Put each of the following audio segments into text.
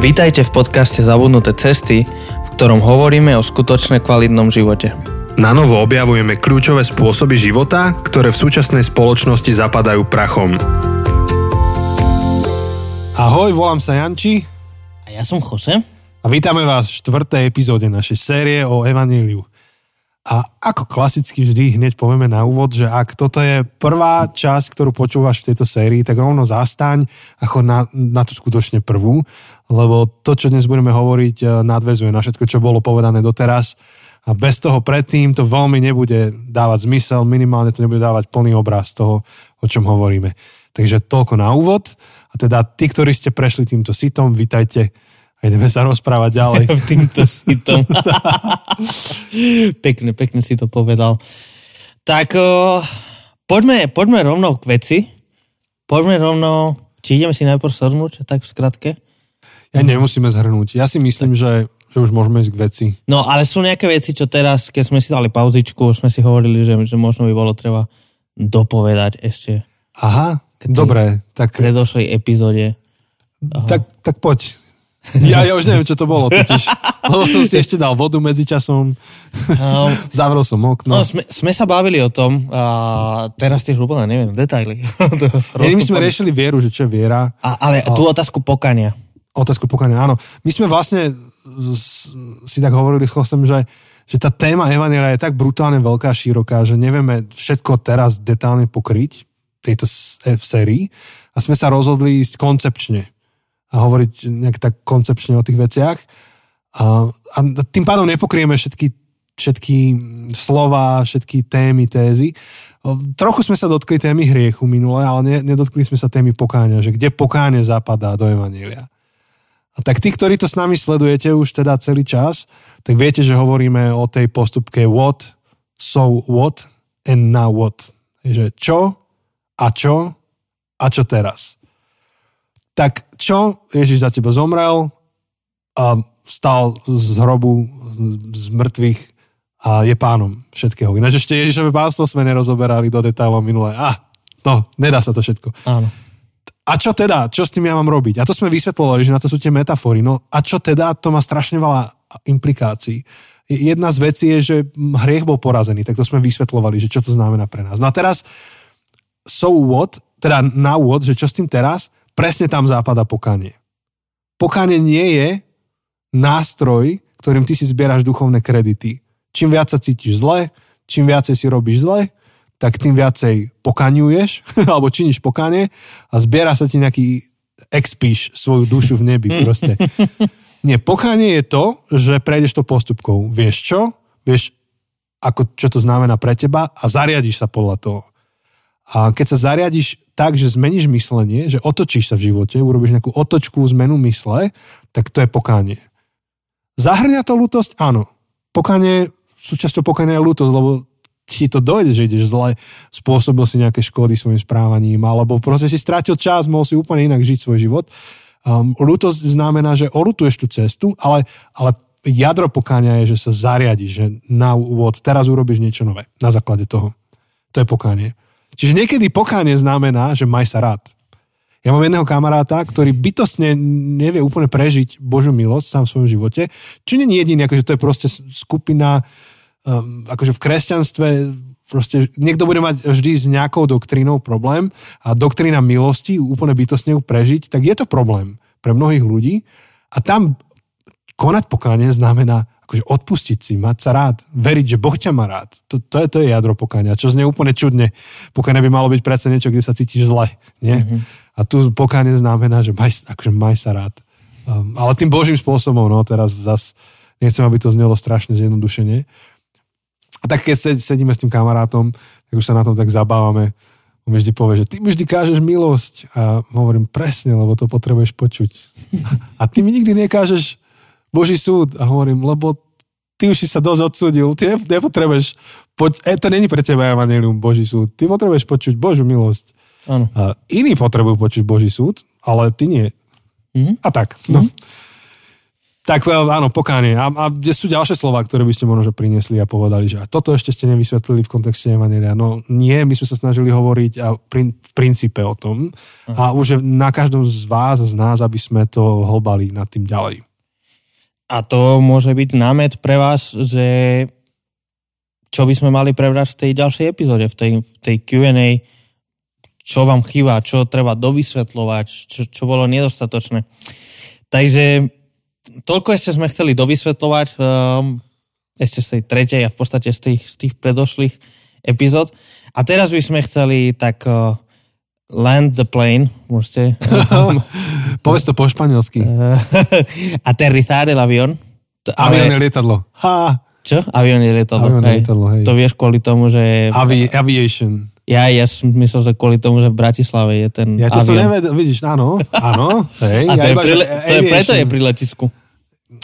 Vítajte v podcaste Zabudnuté cesty, v ktorom hovoríme o skutočne kvalitnom živote. Na novo objavujeme kľúčové spôsoby života, ktoré v súčasnej spoločnosti zapadajú prachom. Ahoj, volám sa Janči A ja som Jose. a vítame vás v štvrtej epizóde našej série o Evaníliu. A ako klasicky vždy hneď povieme na úvod, že ak toto je prvá časť, ktorú počúvaš v tejto sérii, tak rovno zastaň a na, na tú skutočne prvú, lebo to, čo dnes budeme hovoriť, eh, nadvezuje na všetko, čo bolo povedané doteraz a bez toho predtým to veľmi nebude dávať zmysel, minimálne to nebude dávať plný obraz toho, o čom hovoríme. Takže toľko na úvod. A teda tí, ktorí ste prešli týmto sitom, vitajte a ideme sa rozprávať ďalej. Týmto sitom. pekne, pekne si to povedal. Tak o, poďme, poďme rovno k veci. Poďme rovno, či ideme si najprv shrnúť, tak v skratke. Ja nemusíme zhrnúť. Ja si myslím, že, že už môžeme ísť k veci. No, ale sú nejaké veci, čo teraz, keď sme si dali pauzičku, sme si hovorili, že, že možno by bolo treba dopovedať ešte Aha, K tej- dobre, tak, v predošlej epizóde. tak, tak poď. Ja, ja už neviem, čo to bolo totiž. Lebo som si ešte dal vodu medzi časom, Um, zavrel som okno. no, sme, sme sa bavili o tom a teraz tiež úplne neviem, detaily. Nie, my sme riešili vieru, že čo je viera. a, ale tú otázku pokania. Otázku pokania, áno. My sme vlastne si tak hovorili s Chostem, že, že tá téma Evanielia je tak brutálne veľká a široká, že nevieme všetko teraz detálne pokryť tejto e, v sérii a sme sa rozhodli ísť koncepčne a hovoriť nejak tak koncepčne o tých veciach. A, a tým pádom nepokrieme všetky, všetky slova, všetky témy, tézy. Trochu sme sa dotkli témy hriechu minule, ale ne, nedotkli sme sa témy pokáňa, že kde pokáne zapadá do Evanília. A tak tí, ktorí to s nami sledujete už teda celý čas, tak viete, že hovoríme o tej postupke what, so what and now what. Takže čo a čo a čo teraz. Tak čo? Ježiš za teba zomrel a stal z hrobu z mŕtvych a je pánom všetkého. Ináč ešte Ježišové pánstvo sme nerozoberali do detailov minulé. A, to, nedá sa to všetko. Áno. A čo teda? Čo s tým ja mám robiť? A to sme vysvetlovali, že na to sú tie metafory. No a čo teda? To má strašne veľa implikácií. Jedna z vecí je, že hriech bol porazený, tak to sme vysvetlovali, že čo to znamená pre nás. No a teraz so what, teda na what, že čo s tým teraz, presne tam západa pokánie. Pokánie nie je nástroj, ktorým ty si zbieraš duchovné kredity. Čím viac sa cítiš zle, čím viacej si robíš zle, tak tým viacej pokaňuješ, alebo činíš pokánie a zbiera sa ti nejaký expíš svoju dušu v nebi proste. Nie, pokánie je to, že prejdeš to postupkou. Vieš čo? Vieš, ako, čo to znamená pre teba a zariadiš sa podľa toho. A keď sa zariadiš tak, že zmeníš myslenie, že otočíš sa v živote, urobíš nejakú otočku, zmenu mysle, tak to je pokánie. Zahrňa to lútosť? Áno. Pokánie, súčasťou pokánia je lútosť, lebo ti to dojde, že ideš zle, spôsobil si nejaké škody svojim správaním, alebo proste si strátil čas, mohol si úplne inak žiť svoj život. Um, lútosť znamená, že olutuješ tú cestu, ale, ale jadro pokáňa je, že sa zariadiš, že na úvod teraz urobíš niečo nové na základe toho. To je pokánie. Čiže niekedy pokánie znamená, že maj sa rád. Ja mám jedného kamaráta, ktorý bytostne nevie úplne prežiť Božiu milosť sám v svojom živote, čo nie je jediný, akože to je proste skupina, um, akože v kresťanstve proste niekto bude mať vždy s nejakou doktrínou problém a doktrína milosti úplne bytostne ju prežiť, tak je to problém pre mnohých ľudí a tam konať pokánie znamená akože odpustiť si, mať sa rád, veriť, že Boh ťa má rád. To, to, je, to je jadro pokáňa, čo znie úplne čudne. Pokánie by malo byť predsa niečo, kde sa cítiš zle. Nie? Mm-hmm. A tu pokánie znamená, že maj, akože maj sa rád. Um, ale tým božím spôsobom, no teraz zas nechcem, aby to znelo strašne zjednodušene. A tak keď sed, sedíme s tým kamarátom, tak už sa na tom tak zabávame. On mi vždy povie, že ty mi vždy kážeš milosť. A hovorím, presne, lebo to potrebuješ počuť. A ty mi nikdy nekážeš Boží súd. A hovorím, lebo ty už si sa dosť odsúdil, ty ne- nepotrebuješ, poč- e, to není pre teba evanelium Boží súd. Ty potrebuješ počuť Božiu milosť. Áno. A iní potrebujú počuť Boží súd, ale ty nie. Mhm. A tak. No. Tak e, áno, pokánie. A, a kde sú ďalšie slova, ktoré by ste možno že priniesli a povedali, že a toto ešte ste nevysvetlili v kontexte Evangelia. No nie, my sme sa snažili hovoriť a prin, v princípe o tom. A už je na každom z vás, z nás, aby sme to hlbali nad tým ďalej. A to môže byť námet pre vás, že čo by sme mali prebrať v tej ďalšej epizóde, v tej, v tej Q&A, čo vám chýba, čo treba dovysvetľovať, čo, čo bolo nedostatočné. Takže toľko ešte sme chceli dovysvetľovať um, ešte z tej tretej a v podstate z tých, z tých predošlých epizód. A teraz by sme chceli tak uh, land the plane, môžete. Povedz to po španielsky. Aterrizar el avión. Avión je lietadlo. Ha! Čo? Avión je lietadlo. Avión je lietadlo, hej. To vieš kvôli tomu, že... Avi, aviation. Ja, ja som myslel, že kvôli tomu, že v Bratislave je ten Ja to som avión. nevedel, vidíš, áno, áno, hej. A to, ja je iba, prile, to je preto je pri letisku.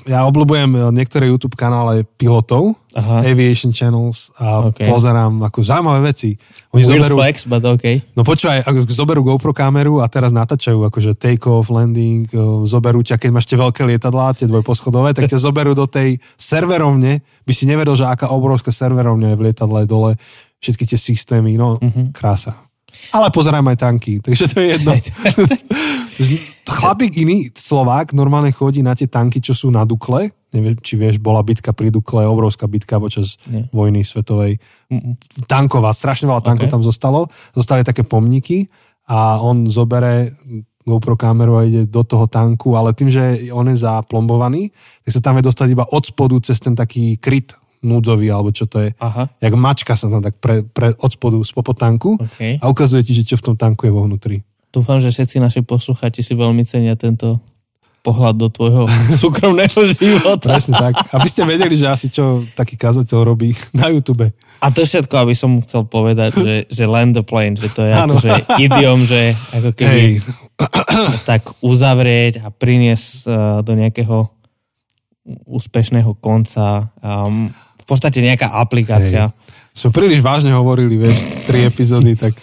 Ja obľúbujem eh, niektoré YouTube kanále pilotov, Aha. aviation channels a Ok. pozerám ako zaujímavé veci. Oni Weird zoberú, flex, but okay. no počúvaj, ako zoberú GoPro kameru a teraz natáčajú akože take off, landing, eh, zoberú ťa, keď máš tie veľké lietadlá, tie dvojposchodové, tak ťa zoberú do tej serverovne, by si nevedel, že aká obrovská serverovňa je v lietadle dole, všetky tie systémy, no Mhm. krása. Ale pozerám aj tanky, takže to je jedno. Chlapík iný Slovák normálne chodí na tie tanky, čo sú na Dukle. Neviem, či vieš, bola bitka pri Dukle, obrovská bitka počas Nie. vojny svetovej. Tanková, strašne veľa tankov Ok. tam zostalo. Zostali také pomníky a on zobere GoPro kameru a ide do toho tanku, ale tým, že on je zaplombovaný, tak sa tam vie dostať iba od spodu cez ten taký kryt núdzový, alebo čo to je. Aha, Jak mačka sa tam tak pre, pre, od spodu, spod tanku OK. a ukazuje ti, že čo v tom tanku je vo vnútri. Dúfam, že všetci naši posluchači si veľmi cenia tento pohľad do tvojho súkromného života. Presne tak. Aby ste vedeli, že asi čo taký kazateľ robí na YouTube. A to je všetko, aby som chcel povedať, že, že land the plane, že to je Áno. akože idiom, že ako keby Hej, tak uzavrieť a priniesť uh, do nejakého úspešného konca. Um, v podstate nejaká aplikácia. sme príliš vážne hovorili, vieš, tri epizódy, tak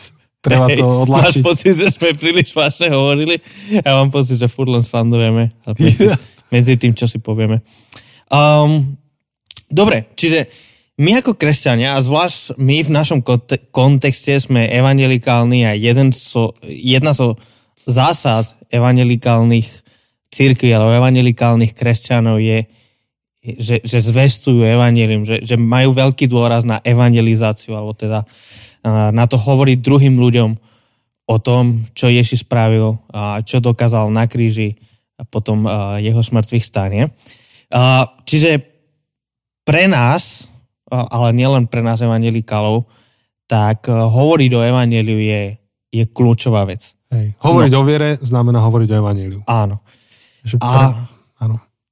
treba to Máš odlačiť. pocit, že sme príliš vážne hovorili? Ja mám pocit, že furt len slandujeme a medzi, medzi tým, čo si povieme. Um, dobre, čiže my ako kresťania, a zvlášť my v našom konte- kontexte sme evangelikálni a jeden so, jedna zo zásad evangelikálnych církví alebo evangelikálnych kresťanov je, že, že zvestujú evangelium, že, že majú veľký dôraz na evangelizáciu, alebo teda na to hovoriť druhým ľuďom o tom, čo Ježiš spravil, a čo dokázal na kríži a potom jeho smrtvých stane. A, čiže pre nás, ale nielen pre nás evangelikálov, tak hovoriť o evangeliu je, je kľúčová vec. Hej. Hovoriť o viere znamená hovoriť o evaníliu. Áno. Že A- pre-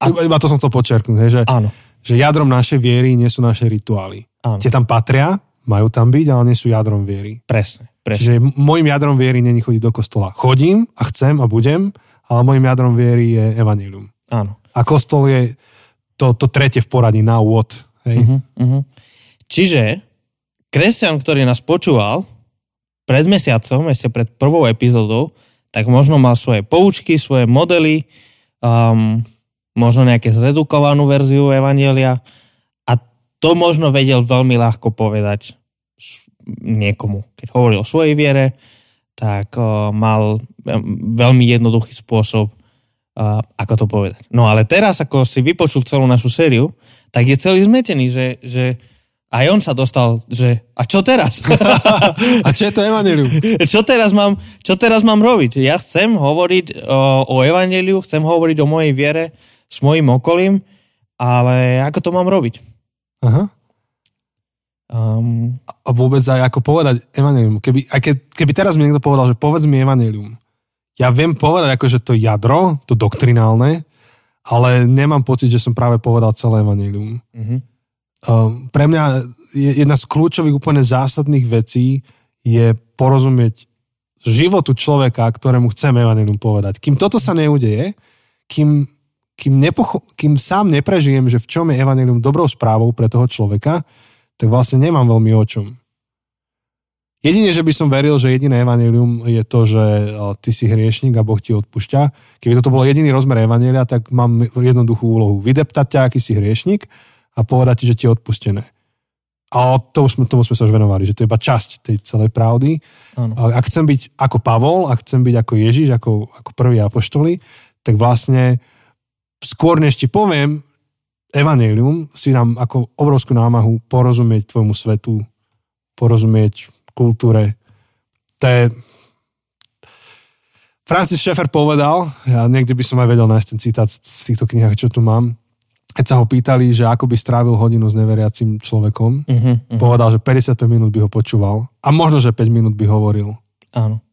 áno. Iba, to som chcel počerknúť, hej, že, Áno. že jadrom našej viery nie sú naše rituály. Áno. Tie tam patria, majú tam byť, ale nie sú jadrom viery. Presne. presne. Čiže môjim jadrom viery není chodiť do kostola. Chodím a chcem a budem, ale môjim jadrom viery je evanílium. Áno. A kostol je to, to tretie v poradí na úvod. Hej. Uh-huh, uh-huh. Čiže kresťan, ktorý nás počúval pred mesiacom, ešte pred prvou epizódou, tak možno mal svoje poučky, svoje modely, um, možno nejaké zredukovanú verziu Evangelia a to možno vedel veľmi ľahko povedať niekomu. Keď hovoril o svojej viere, tak uh, mal um, veľmi jednoduchý spôsob, uh, ako to povedať. No ale teraz, ako si vypočul celú našu sériu, tak je celý zmetený, že, že aj on sa dostal, že a čo teraz? A čo je to evanílium? čo, teraz mám, čo teraz mám robiť? Ja chcem hovoriť o, o evaneliu, chcem hovoriť o mojej viere s mojim okolím, ale ako to mám robiť? Aha. Um, A vôbec aj ako povedať evanílium. Keby, aj ke, keby teraz mi niekto povedal, že povedz mi evanílium. Ja viem povedať akože to jadro, to doktrinálne, ale nemám pocit, že som práve povedal celé evanílium. uh-huh. Um, pre mňa je jedna z kľúčových úplne zásadných vecí je porozumieť životu človeka, ktorému chceme evanilium povedať. Kým toto sa neudeje, kým, kým, nepocho- kým sám neprežijem, že v čom je evanilium dobrou správou pre toho človeka, tak vlastne nemám veľmi o čom. Jedine, že by som veril, že jediné evanelium je to, že ty si hriešnik a Boh ti odpúšťa. Keby toto bolo jediný rozmer evanelia, tak mám jednoduchú úlohu. Vydeptať ťa, aký si hriešnik a povedať ti, že ti je odpustené. A to sme, tomu sme sa už venovali, že to je iba časť tej celej pravdy. Ano. Ak chcem byť ako Pavol, ak chcem byť ako Ježiš, ako, ako prvý apoštoli, tak vlastne skôr než ti poviem evanelium, si nám ako obrovskú námahu porozumieť tvojmu svetu, porozumieť kultúre. To je... Francis Schaeffer povedal, ja niekde by som aj vedel nájsť ten citát v týchto knihách, čo tu mám, keď sa ho pýtali, že ako by strávil hodinu s neveriacim človekom, uh-huh, uh-huh. povedal, že 55 minút by ho počúval a možno, že 5 minút by hovoril. Áno.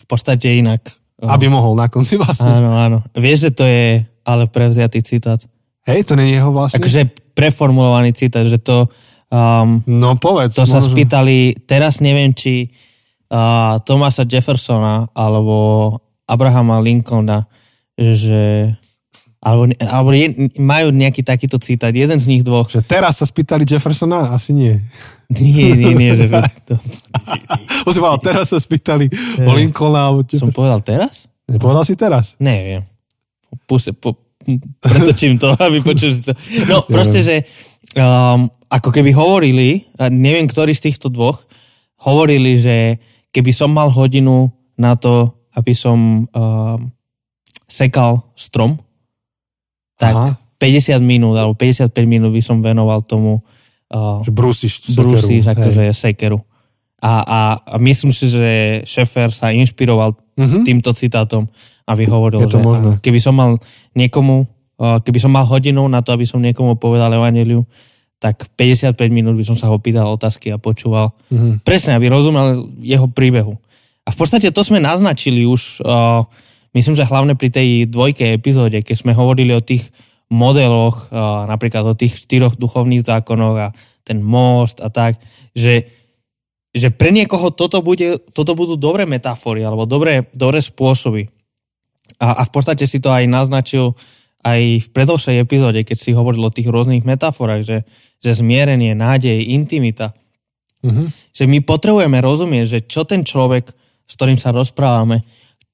V podstate inak. Aby mohol na konci vlastne. Áno, áno. Vieš, že to je ale prevziatý citát. Hej, to nie je jeho vlastne? Akože preformulovaný citát, že to Um, no povedz. To sa spýtali, teraz neviem, či uh, Thomasa Jeffersona alebo Abrahama Lincolna, že alebo, alebo je, majú nejaký takýto citát, jeden z nich dvoch. Že teraz sa spýtali Jeffersona? Asi nie. Nie, nie, nie. Že to, to, teraz sa spýtali o Lincolna. Alebo Som povedal teraz? Nepovedal si teraz? Neviem. Puse, po, pretočím to, aby počuli to. No, proste, že um, ako keby hovorili, neviem, ktorý z týchto dvoch, hovorili, že keby som mal hodinu na to, aby som um, sekal strom, tak Aha. 50 minút alebo 55 minút by som venoval tomu uh, že brúsiš, brúsiš akože sekeru. A, a, a myslím si, že Šefer sa inšpiroval uh-huh. týmto citátom, aby hovoril, že keby som mal niekomu keby som mal hodinu na to, aby som niekomu povedal evaneliu, tak 55 minút by som sa ho pýtal otázky a počúval. Mm-hmm. Presne, aby rozumel jeho príbehu. A v podstate to sme naznačili už, uh, myslím, že hlavne pri tej dvojke epizóde, keď sme hovorili o tých modeloch, napríklad o tých štyroch duchovných zákonoch a ten most a tak, že, že pre niekoho toto, bude, toto budú dobré metafory alebo dobré, dobré spôsoby. A, a v podstate si to aj naznačil aj v predošlej epizóde, keď si hovoril o tých rôznych metaforách, že, že zmierenie, nádej, intimita, mm-hmm. že my potrebujeme rozumieť, že čo ten človek, s ktorým sa rozprávame,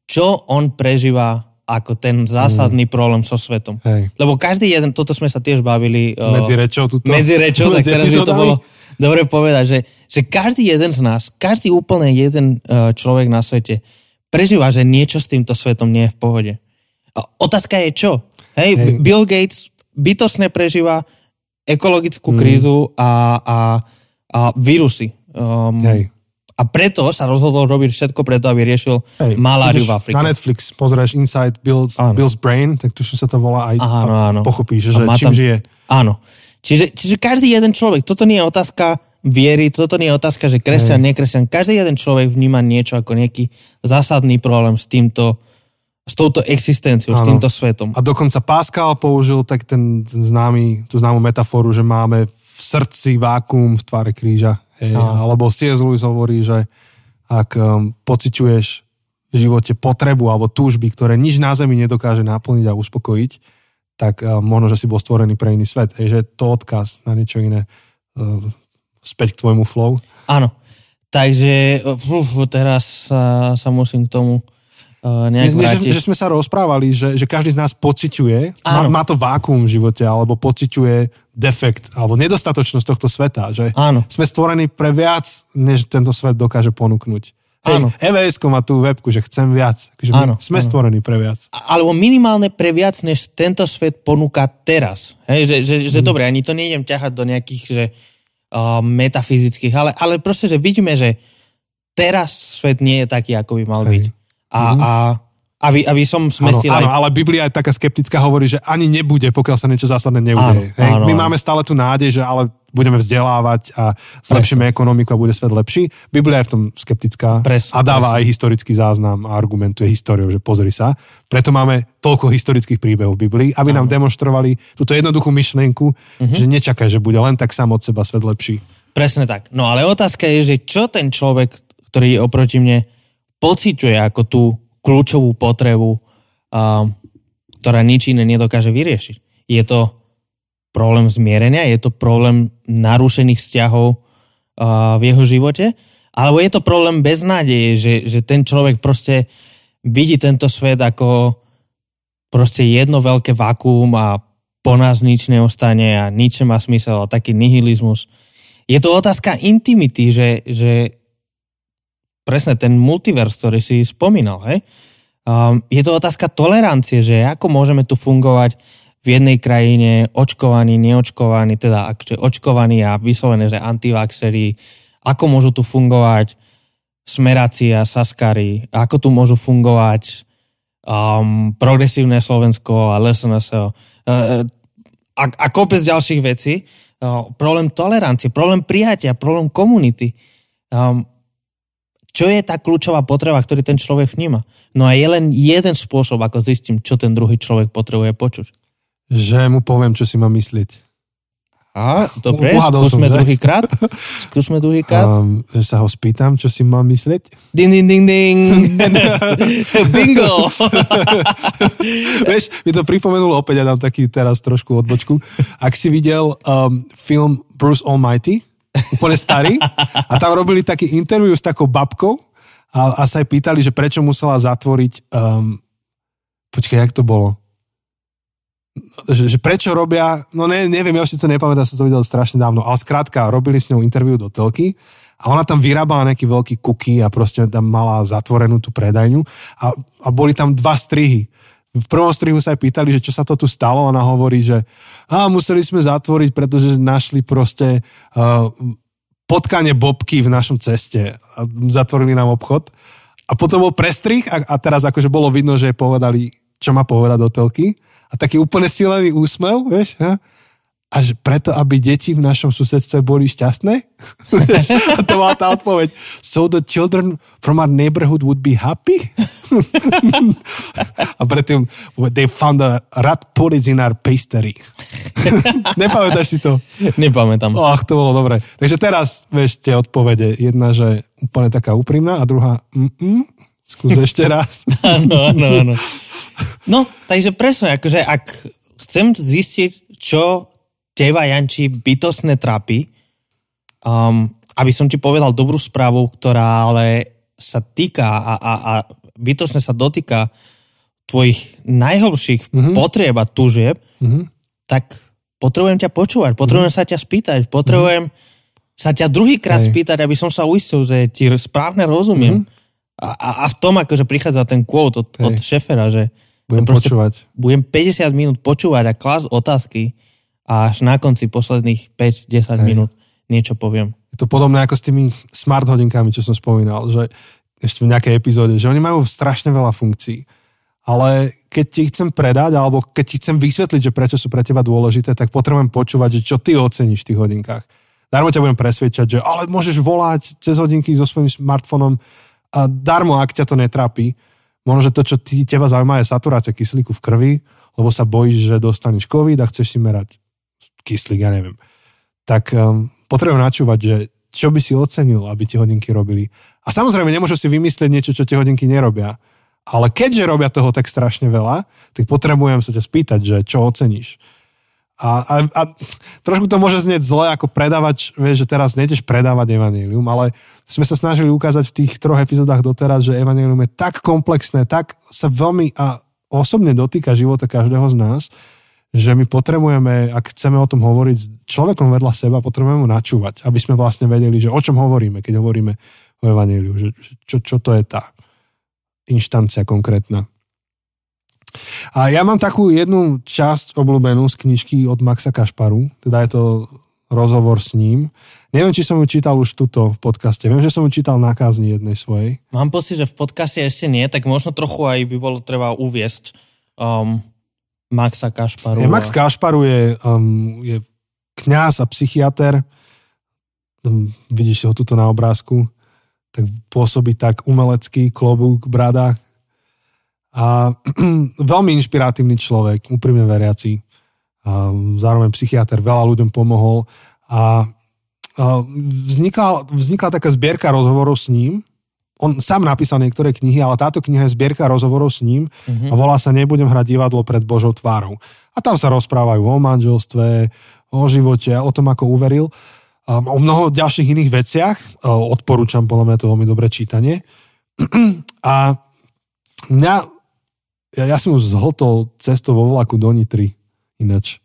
čo on prežíva ako ten zásadný mm. problém so svetom. Hej. Lebo každý jeden, toto sme sa tiež bavili. Medzi rečou tuto. Medzi rečou, tak teraz by to bolo dobre povedať, že, že každý jeden z nás, každý úplne jeden človek na svete prežíva, že niečo s týmto svetom nie je v pohode. A otázka je čo? Hej, Hej. Bill Gates bytosne prežíva ekologickú mm. krízu a, a, a vírusy. Um, Hej. A preto sa rozhodol robiť všetko preto, aby riešil Hej, maláriu v Afrike. Na Netflix pozrieš Inside Bill's, Bill's Brain, tak tuším sa to volá aj áno, áno. pochopíš, že čím tam, žije. Áno. Čiže, čiže každý jeden človek, toto nie je otázka viery, toto nie je otázka, že kresťan, nekresťan. Každý jeden človek vníma niečo ako nejaký zásadný problém s týmto s touto existenciou, ano. s týmto svetom. A dokonca Pascal použil tak ten, ten známy, tú známu metaforu, že máme v srdci vákuum v tvare kríža. Hej. Alebo C.S. Lewis hovorí, že ak um, pociťuješ v živote potrebu alebo túžby, ktoré nič na zemi nedokáže naplniť a uspokojiť, tak um, možno, že si bol stvorený pre iný svet. Hej, že to odkaz na niečo iné uh, späť k tvojmu flow. Áno. Takže uf, teraz sa, sa musím k tomu uh, nejak ne, Že, že sme sa rozprávali, že, že každý z nás pociťuje, má, má to vákuum v živote, alebo pociťuje defekt, alebo nedostatočnosť tohto sveta, že Áno. sme stvorení pre viac, než tento svet dokáže ponúknuť. Áno. EVS má tú webku, že chcem viac. Takže áno, sme áno. stvorení pre viac. Alebo minimálne pre viac, než tento svet ponúka teraz. Hej, že, že, že mm. dobre, ani to nejdem ťahať do nejakých že, uh, metafyzických, ale, ale proste, že vidíme, že teraz svet nie je taký, ako by mal Hej. byť. A, mm. a aby, aby som smestil áno, aj... Áno, ale Biblia je taká skeptická, hovorí, že ani nebude, pokiaľ sa niečo zásadné neudeje. Áno, áno, My áno. máme stále tú nádej, že ale budeme vzdelávať a zlepšíme Presne. ekonomiku a bude svet lepší. Biblia je v tom skeptická Pres, a dáva presne. aj historický záznam a argumentuje históriou, že pozri sa. Preto máme toľko historických príbehov v Biblii, aby áno. nám demonstrovali túto jednoduchú myšlienku, uh-huh. že nečakaj, že bude len tak sám od seba svet lepší. Presne tak. No ale otázka je, že čo ten človek, ktorý je oproti mne, pociťuje ako tú kľúčovú potrebu, ktorá nič iné nedokáže vyriešiť. Je to problém zmierenia, je to problém narušených vzťahov v jeho živote, Alebo je to problém bez nádeje, že, že ten človek proste vidí tento svet ako proste jedno veľké vakuum a po nás nič neostane a nič nemá smysel a taký nihilizmus. Je to otázka intimity, že, že presne ten multivers, ktorý si spomínal, hej? Um, je to otázka tolerancie, že ako môžeme tu fungovať v jednej krajine očkovaní, neočkovaní, teda akže očkovaní a vyslovené, že antivaxery, ako môžu tu fungovať smeráci a saskari, ako tu môžu fungovať um, progresívne Slovensko a LSNS uh, a, a kopec ďalších vecí. Uh, problém tolerancie, problém prijatia, problém komunity. Um, čo je tá kľúčová potreba, ktorý ten človek vníma? No a je len jeden spôsob, ako zistím, čo ten druhý človek potrebuje počuť. Že mu poviem, čo si má myslieť. A, dobre, Uhadol skúsme druhýkrát. Skúsme druhýkrát. Um, že sa ho spýtam, čo si má myslieť. Ding, ding, ding, ding. Bingo. Vieš, mi to pripomenulo opäť, ja dám taký teraz trošku odbočku. Ak si videl um, film Bruce Almighty, úplne starý, a tam robili taký interview s takou babkou a, a sa aj pýtali, že prečo musela zatvoriť um, počkaj, jak to bolo? Že, že prečo robia, no ne, neviem, ja už si to nepamätám, som to videl strašne dávno, ale skrátka, robili s ňou interviu do telky a ona tam vyrábala nejaký veľký kuky a proste tam mala zatvorenú tú predajňu a, a boli tam dva strihy v prvom strihu sa aj pýtali, že čo sa to tu stalo. Ona hovorí, že a, museli sme zatvoriť, pretože našli proste uh, potkanie bobky v našom ceste. A zatvorili nám obchod. A potom bol prestrih a, a teraz akože bolo vidno, že povedali, čo má povedať do telky. A taký úplne silený úsmev, vieš, ha? A že preto, aby deti v našom susedstve boli šťastné? a to bola tá odpoveď. So the children from our neighborhood would be happy? a predtým they found a rat police in our pastry. Nepamätáš si to? Nepamätám. Ach, to bolo dobre. Takže teraz, vieš, tie odpovede. Jedna, že úplne taká úprimná a druhá mm-mm. Skús ešte raz. Áno, áno, áno. No, takže presne, akože ak chcem zistiť, čo teba, Janči, bytosne trápi, um, aby som ti povedal dobrú správu, ktorá ale sa týka a, a, a bytosne sa dotýka tvojich najhlbších mm-hmm. potrieb a túžieb, mm-hmm. tak potrebujem ťa počúvať, potrebujem mm-hmm. sa ťa spýtať, potrebujem mm-hmm. sa ťa druhýkrát spýtať, aby som sa uistil, že ti správne rozumiem. Mm-hmm. A, a v tom akože prichádza ten quote od, od šefera, že budem počúvať. Budem 50 minút počúvať a klásť otázky, a až na konci posledných 5-10 minút niečo poviem. Je to podobné ako s tými smart hodinkami, čo som spomínal, že ešte v nejakej epizóde, že oni majú strašne veľa funkcií. Ale keď ti chcem predať, alebo keď ti chcem vysvetliť, že prečo sú pre teba dôležité, tak potrebujem počúvať, že čo ty oceníš v tých hodinkách. Darmo ťa budem presvedčať, že ale môžeš volať cez hodinky so svojím smartfónom a darmo, ak ťa to netrápi. Možno, že to, čo ty, teba zaujíma, je saturácia kyslíku v krvi, lebo sa bojíš, že dostaneš COVID a chceš si merať kyslík, ja neviem. Tak um, potrebujem načúvať, že čo by si ocenil, aby tie hodinky robili. A samozrejme, nemôžu si vymyslieť niečo, čo tie hodinky nerobia. Ale keďže robia toho tak strašne veľa, tak potrebujem sa ťa spýtať, že čo oceníš. A, a, a trošku to môže znieť zle ako predávač, vieš, že teraz nejdeš predávať evanílium, ale sme sa snažili ukázať v tých troch epizódach doteraz, že evanílium je tak komplexné, tak sa veľmi a osobne dotýka života každého z nás, že my potrebujeme, ak chceme o tom hovoriť s človekom vedľa seba, potrebujeme mu načúvať, aby sme vlastne vedeli, že o čom hovoríme, keď hovoríme o Evangeliu, že čo, čo to je tá inštancia konkrétna. A ja mám takú jednu časť obľúbenú z knižky od Maxa Kašparu, teda je to rozhovor s ním. Neviem, či som ju čítal už tuto v podcaste. Viem, že som ju čítal na kázni jednej svojej. Mám pocit, že v podcaste ešte nie, tak možno trochu aj by bolo treba uviesť um, Maxa Kašparu. Je, Max Kašparu je, um, je kňaz a psychiatr. Um, vidíš ho tuto na obrázku. Tak pôsobí tak umelecký, klobúk, brada. A veľmi inšpiratívny človek, úprimne veriaci. A zároveň psychiatr, veľa ľuďom pomohol. A, a vznikla, vznikla taká zbierka rozhovorov s ním, on sám napísal niektoré knihy, ale táto kniha je zbierka rozhovorov s ním mm-hmm. a volá sa Nebudem hrať divadlo pred Božou tvárou. A tam sa rozprávajú o manželstve, o živote, o tom, ako uveril. o mnoho ďalších iných veciach. Odporúčam podľa mňa to veľmi dobré čítanie. A mňa, ja, ja som už zhltol cestu vo vlaku do Nitry, ináč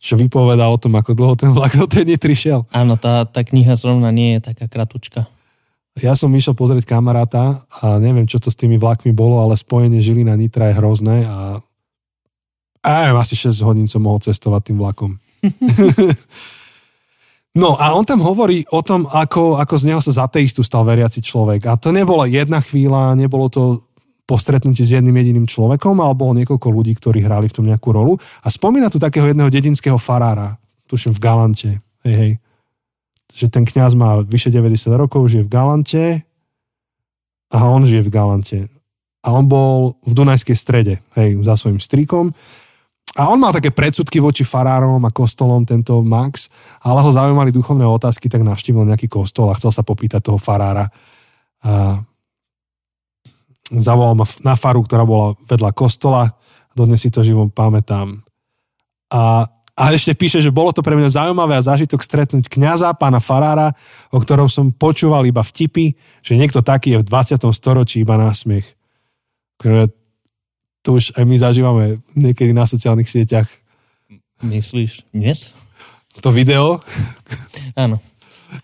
čo vypovedá o tom, ako dlho ten vlak do tej Nitry šiel. Áno, tá, tá kniha zrovna nie je taká kratučka. Ja som išiel pozrieť kamaráta a neviem, čo to s tými vlakmi bolo, ale spojenie Žilina Nitra je hrozné a, a asi 6 hodín som mohol cestovať tým vlakom. no a on tam hovorí o tom, ako, ako z neho sa za teistu stal veriaci človek. A to nebola jedna chvíľa, nebolo to po stretnutí s jedným jediným človekom, ale bolo niekoľko ľudí, ktorí hrali v tom nejakú rolu. A spomína tu takého jedného dedinského farára, tuším v Galante. Hej, hej. Že ten kňaz má vyše 90 rokov, žije v Galante a on žije v Galante. A on bol v Dunajskej strede, hej, za svojim strikom. A on mal také predsudky voči farárom a kostolom, tento Max, ale ho zaujímali duchovné otázky, tak navštívil nejaký kostol a chcel sa popýtať toho farára. A zavolal ma na faru, ktorá bola vedľa kostola. Dodnes si to živom pamätám. A, a ešte píše, že bolo to pre mňa zaujímavé a zážitok stretnúť kňaza, pána farára, o ktorom som počúval iba vtipy, že niekto taký je v 20. storočí iba na smiech. To už aj my zažívame niekedy na sociálnych sieťach. Myslíš dnes? To video? Áno.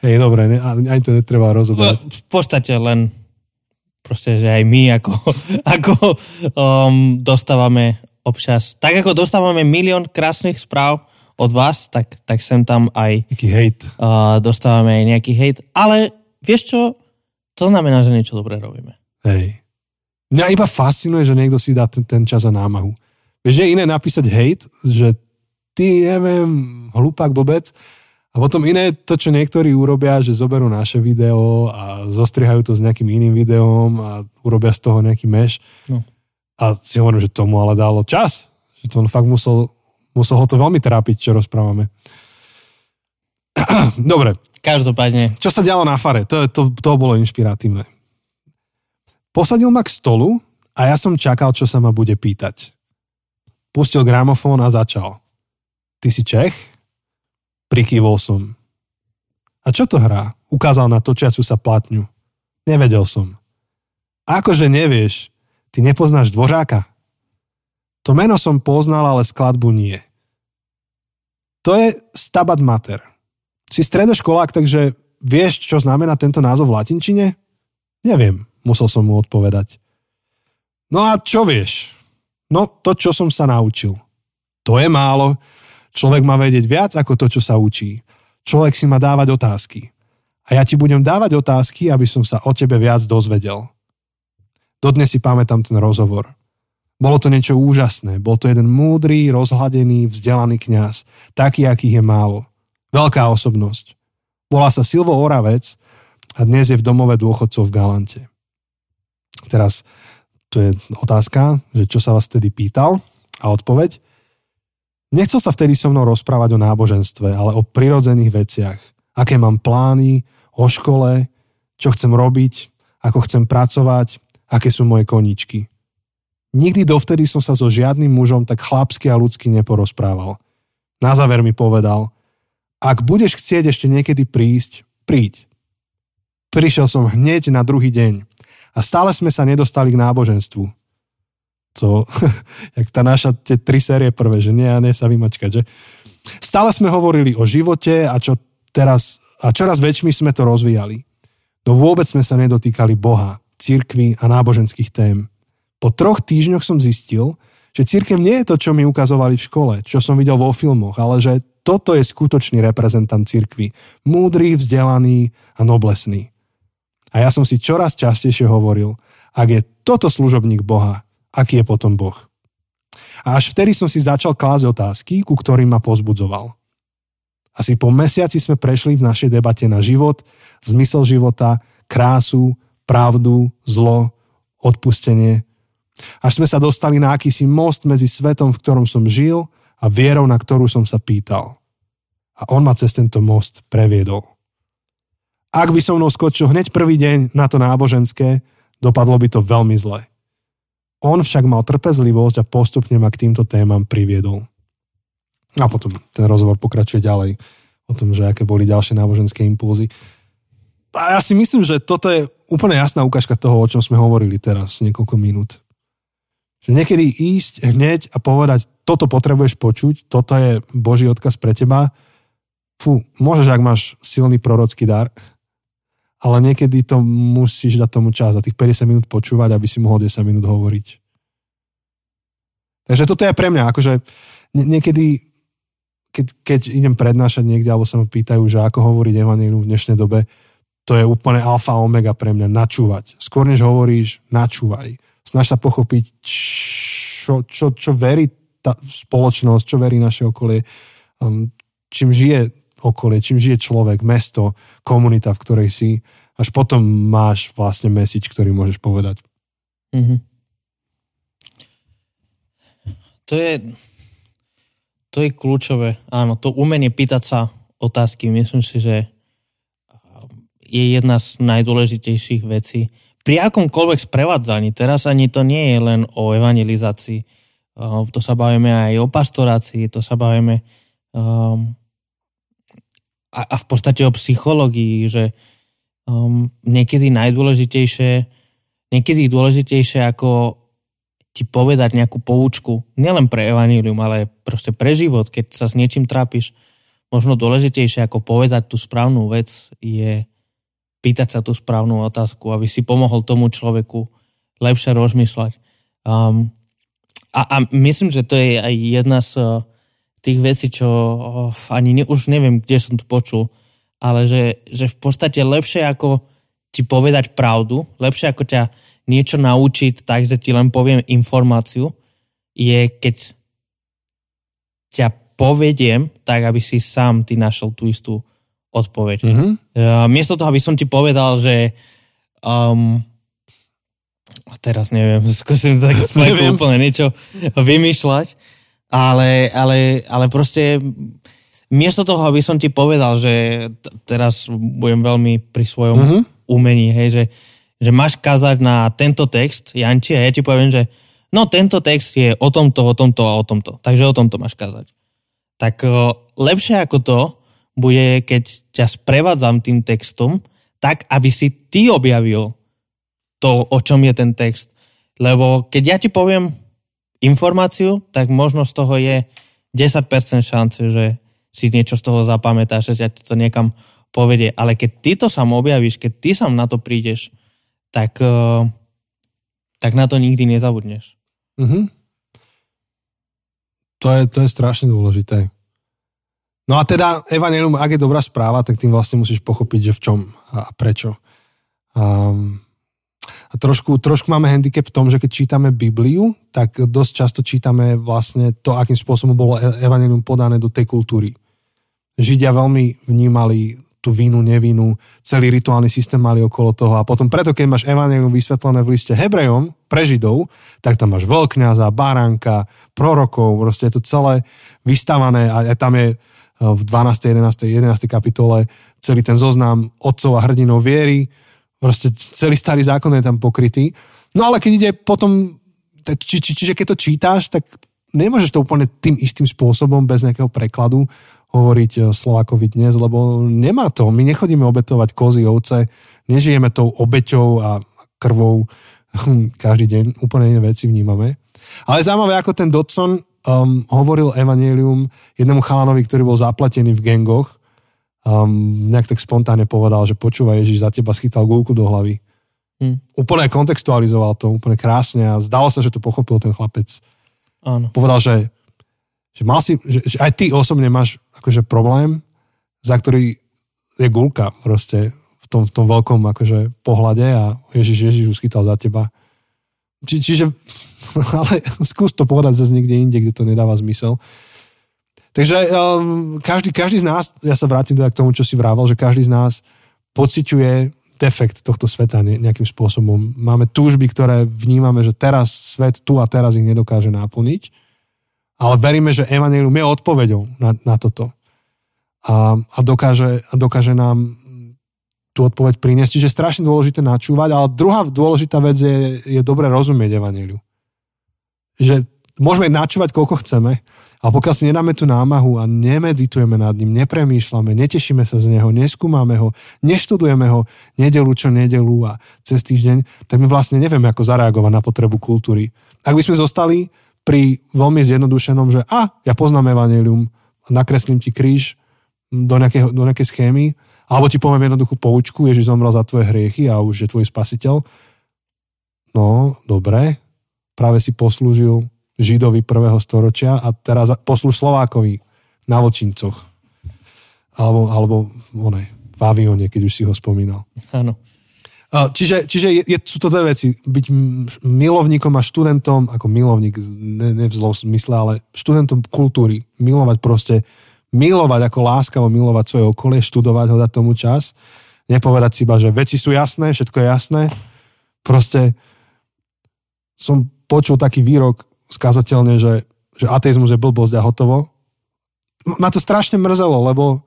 Hej, dobre, ne, ani to netreba rozoberať. V podstate len proste, že aj my ako, ako um, dostávame občas, tak ako dostávame milión krásnych správ od vás, tak, tak sem tam aj nejaký hejt. Uh, dostávame aj nejaký hejt, ale vieš čo, to znamená, že niečo dobré robíme. Hej. Mňa iba fascinuje, že niekto si dá ten, ten čas a námahu. Vieš, že iné napísať hejt, že ty, neviem, hlupák, blbec, a potom iné to, čo niektorí urobia, že zoberú naše video a zostrihajú to s nejakým iným videom a urobia z toho nejaký meš. No. A si hovorím, že tomu ale dalo čas. Že to on fakt musel, musel ho to veľmi trápiť, čo rozprávame. Dobre. Každopádne. Čo sa dialo na fare? To, to, to bolo inšpiratívne. Posadil ma k stolu a ja som čakal, čo sa ma bude pýtať. Pustil gramofón a začal. Ty si Čech? Prikývol som. A čo to hrá? Ukázal na točiacu sa platňu. Nevedel som. Akože nevieš, ty nepoznáš dvořáka? To meno som poznal, ale skladbu nie. To je Stabat Mater. Si stredoškolák, takže vieš, čo znamená tento názov v latinčine? Neviem, musel som mu odpovedať. No a čo vieš? No to, čo som sa naučil. To je málo. Človek má vedieť viac ako to, čo sa učí. Človek si má dávať otázky. A ja ti budem dávať otázky, aby som sa o tebe viac dozvedel. Dodnes si pamätám ten rozhovor. Bolo to niečo úžasné. Bol to jeden múdry, rozhladený, vzdelaný kňaz. Taký, akých je málo. Veľká osobnosť. Volá sa Silvo Oravec a dnes je v domove dôchodcov v Galante. Teraz tu je otázka, že čo sa vás tedy pýtal a odpoveď. Nechcel sa vtedy so mnou rozprávať o náboženstve, ale o prirodzených veciach. Aké mám plány, o škole, čo chcem robiť, ako chcem pracovať, aké sú moje koničky. Nikdy dovtedy som sa so žiadnym mužom tak chlapsky a ľudsky neporozprával. Na záver mi povedal, ak budeš chcieť ešte niekedy prísť, príď. Prišiel som hneď na druhý deň a stále sme sa nedostali k náboženstvu to, jak tá naša, tie tri série prvé, že nie a nie sa vymačkať, že? Stále sme hovorili o živote a čo teraz, a čoraz väčšmi sme to rozvíjali. No vôbec sme sa nedotýkali Boha, církvy a náboženských tém. Po troch týždňoch som zistil, že církev nie je to, čo mi ukazovali v škole, čo som videl vo filmoch, ale že toto je skutočný reprezentant církvy. Múdry, vzdelaný a noblesný. A ja som si čoraz častejšie hovoril, ak je toto služobník Boha, aký je potom Boh. A až vtedy som si začal klásť otázky, ku ktorým ma pozbudzoval. Asi po mesiaci sme prešli v našej debate na život, zmysel života, krásu, pravdu, zlo, odpustenie. Až sme sa dostali na akýsi most medzi svetom, v ktorom som žil a vierou, na ktorú som sa pýtal. A on ma cez tento most previedol. Ak by som mnou skočil hneď prvý deň na to náboženské, dopadlo by to veľmi zle. On však mal trpezlivosť a postupne ma k týmto témam priviedol. A potom ten rozhovor pokračuje ďalej o tom, že aké boli ďalšie náboženské impulzy. A ja si myslím, že toto je úplne jasná ukážka toho, o čom sme hovorili teraz niekoľko minút. Že niekedy ísť hneď a povedať, toto potrebuješ počuť, toto je Boží odkaz pre teba. Fú, môžeš, ak máš silný prorocký dar, ale niekedy to musíš dať tomu čas a tých 50 minút počúvať, aby si mohol 10 minút hovoriť. Takže toto je pre mňa, akože niekedy, keď, keď idem prednášať niekde, alebo sa ma pýtajú, že ako hovoriť evanílium v dnešnej dobe, to je úplne alfa omega pre mňa, načúvať. Skôr než hovoríš, načúvaj. Snaž sa pochopiť, čo, čo, čo verí tá spoločnosť, čo verí naše okolie, um, čím žije okolie, čím žije človek, mesto, komunita, v ktorej si. Až potom máš vlastne message, ktorý môžeš povedať. Mm-hmm. To je, to je kľúčové. Áno, to umenie pýtať sa otázky, myslím si, že je jedna z najdôležitejších vecí. Pri akomkoľvek sprevádzaní, teraz ani to nie je len o evangelizácii, to sa bavíme aj o pastorácii, to sa bavíme um, a, a v podstate o psychológii, že um, niekedy najdôležitejšie, niekedy dôležitejšie ako ti povedať nejakú poučku, nielen pre evanílium, ale proste pre život, keď sa s niečím trápiš, možno dôležitejšie ako povedať tú správnu vec je pýtať sa tú správnu otázku, aby si pomohol tomu človeku lepšie rozmýšľať. Um, a, a myslím, že to je aj jedna z uh, tých vecí, čo oh, ani ne, už neviem, kde som to počul, ale že, že v podstate lepšie ako ti povedať pravdu, lepšie ako ťa niečo naučiť tak, že ti len poviem informáciu, je keď ťa povediem tak, aby si sám ty našiel tú istú odpoveď. Mm-hmm. Uh, miesto toho, aby som ti povedal, že um, teraz neviem, skúsim tak neviem. úplne niečo vymýšľať, ale, ale, ale proste miesto toho, aby som ti povedal, že t- teraz budem veľmi pri svojom mm-hmm. umení, hej, že že máš kázať na tento text, Janči, a ja ti poviem, že no tento text je o tomto, o tomto a o tomto. Takže o tomto máš kázať. Tak lepšie ako to bude, keď ťa sprevádzam tým textom, tak, aby si ty objavil to, o čom je ten text. Lebo keď ja ti poviem informáciu, tak možno z toho je 10% šance, že si niečo z toho zapamätáš, že ťa to niekam povedie. Ale keď ty to sám objavíš, keď ty sám na to prídeš, tak, eh, tak na to nikdy nezabudneš. Mm-hmm. To, je, to je strašne dôležité. No a teda Evangelium, ak je dobrá správa, tak tým vlastne musíš pochopiť, že v čom a prečo. Um, a trošku, trošku máme handicap v tom, že keď čítame Bibliu, tak dosť často čítame vlastne to, akým spôsobom bolo e- Evangelium podané do tej kultúry. Židia veľmi vnímali tú vinu, nevinu, celý rituálny systém mali okolo toho a potom preto, keď máš Evangelium vysvetlené v liste Hebrejom pre Židov, tak tam máš veľkňaza, baránka, prorokov, proste je to celé vystavané a tam je v 12. 11. 11. kapitole celý ten zoznam otcov a hrdinov viery, proste celý starý zákon je tam pokrytý. No ale keď ide potom, či, či, čiže keď to čítáš, tak nemôžeš to úplne tým istým spôsobom bez nejakého prekladu hovoriť e, Slovákovi dnes, lebo nemá to. My nechodíme obetovať kozy, ovce, nežijeme tou obeťou a krvou každý deň, úplne iné veci vnímame. Ale zaujímavé, ako ten Dodson um, hovoril Evangelium jednému chalanovi, ktorý bol zaplatený v gengoch, um, nejak tak spontánne povedal, že počúva Ježiš, za teba schytal gulku do hlavy. Hmm. Úplne kontextualizoval to, úplne krásne a zdalo sa, že to pochopil ten chlapec. Áno. Povedal, že že, mal si, že, že aj ty osobne máš akože problém, za ktorý je gulka proste v tom, v tom veľkom akože pohľade a Ježiš, Ježiš už chytal za teba. Či, čiže, ale skús to povedať zase niekde inde, kde to nedáva zmysel. Takže um, každý, každý z nás, ja sa vrátim teda k tomu, čo si vrával, že každý z nás pociťuje defekt tohto sveta nejakým spôsobom. Máme túžby, ktoré vnímame, že teraz svet tu a teraz ich nedokáže naplniť ale veríme, že Evangelium je odpoveďou na, na toto. A, a, dokáže, a dokáže nám tú odpoveď priniesť. Čiže strašne dôležité načúvať, ale druhá dôležitá vec je, je dobre rozumieť Evangeliu. Že môžeme načúvať, koľko chceme, ale pokiaľ si nedáme tú námahu a nemeditujeme nad ním, nepremýšľame, netešíme sa z neho, neskúmame ho, neštudujeme ho nedelu čo nedelu a cez týždeň, tak my vlastne nevieme, ako zareagovať na potrebu kultúry. Ak by sme zostali pri veľmi zjednodušenom, že a, ja poznám evanelium, nakreslím ti kríž do, nejakého, do nejakej schémy, alebo ti poviem jednoduchú poučku, Ježiš zomrel za tvoje hriechy a už je tvoj spasiteľ. No, dobre, práve si poslúžil Židovi prvého storočia a teraz poslúž Slovákovi na Vočincoch. Alebo, alebo one, v avione, keď už si ho spomínal. Áno. Čiže, čiže je, sú to dve veci. Byť milovníkom a študentom, ako milovník, ne, ne v zlom smysle, ale študentom kultúry. Milovať proste, milovať ako láskavo, milovať svoje okolie, študovať ho, dať tomu čas. Nepovedať si iba, že veci sú jasné, všetko je jasné. Proste som počul taký výrok skazateľne, že, že ateizmus je blbosť a hotovo. Ma to strašne mrzelo, lebo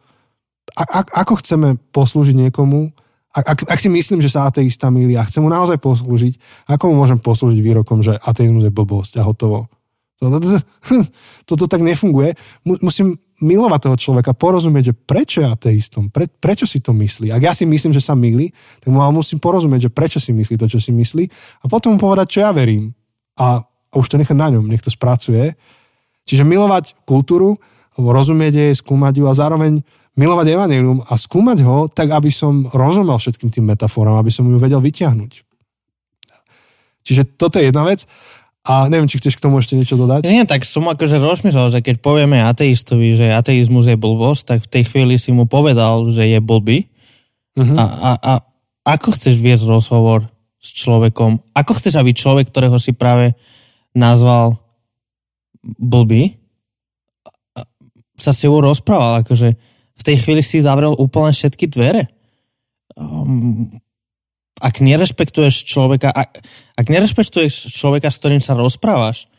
a, a, ako chceme poslúžiť niekomu, ak, ak si myslím, že sa ateista milí a chcem mu naozaj poslúžiť, ako mu môžem poslúžiť výrokom, že ateizmus je blbosť a hotovo. Toto to, to, to tak nefunguje. Musím milovať toho človeka, porozumieť, že prečo je ateistom, pre, prečo si to myslí. Ak ja si myslím, že sa milí, tak mu musím porozumieť, že prečo si myslí to, čo si myslí a potom mu povedať, čo ja verím. A, a už to nechať na ňom, nech to spracuje. Čiže milovať kultúru, rozumieť jej, skúmať ju a zároveň milovať evanelium a skúmať ho tak, aby som rozumel všetkým tým metaforám, aby som ju vedel vyťahnuť. Čiže toto je jedna vec. A neviem, či chceš k tomu ešte niečo dodať? Nie, tak som akože rozmýšľal, že keď povieme ateistovi, že ateizmus je blbosť, tak v tej chvíli si mu povedal, že je blbý. Uh-huh. A, a, a ako chceš viesť rozhovor s človekom? Ako chceš, aby človek, ktorého si práve nazval blbý, sa s tebou rozprával? Akože v tej chvíli si zavrel úplne všetky dvere. Um, ak nerešpektuješ človeka, ak, ak nerešpektuješ človeka, s ktorým sa rozprávaš,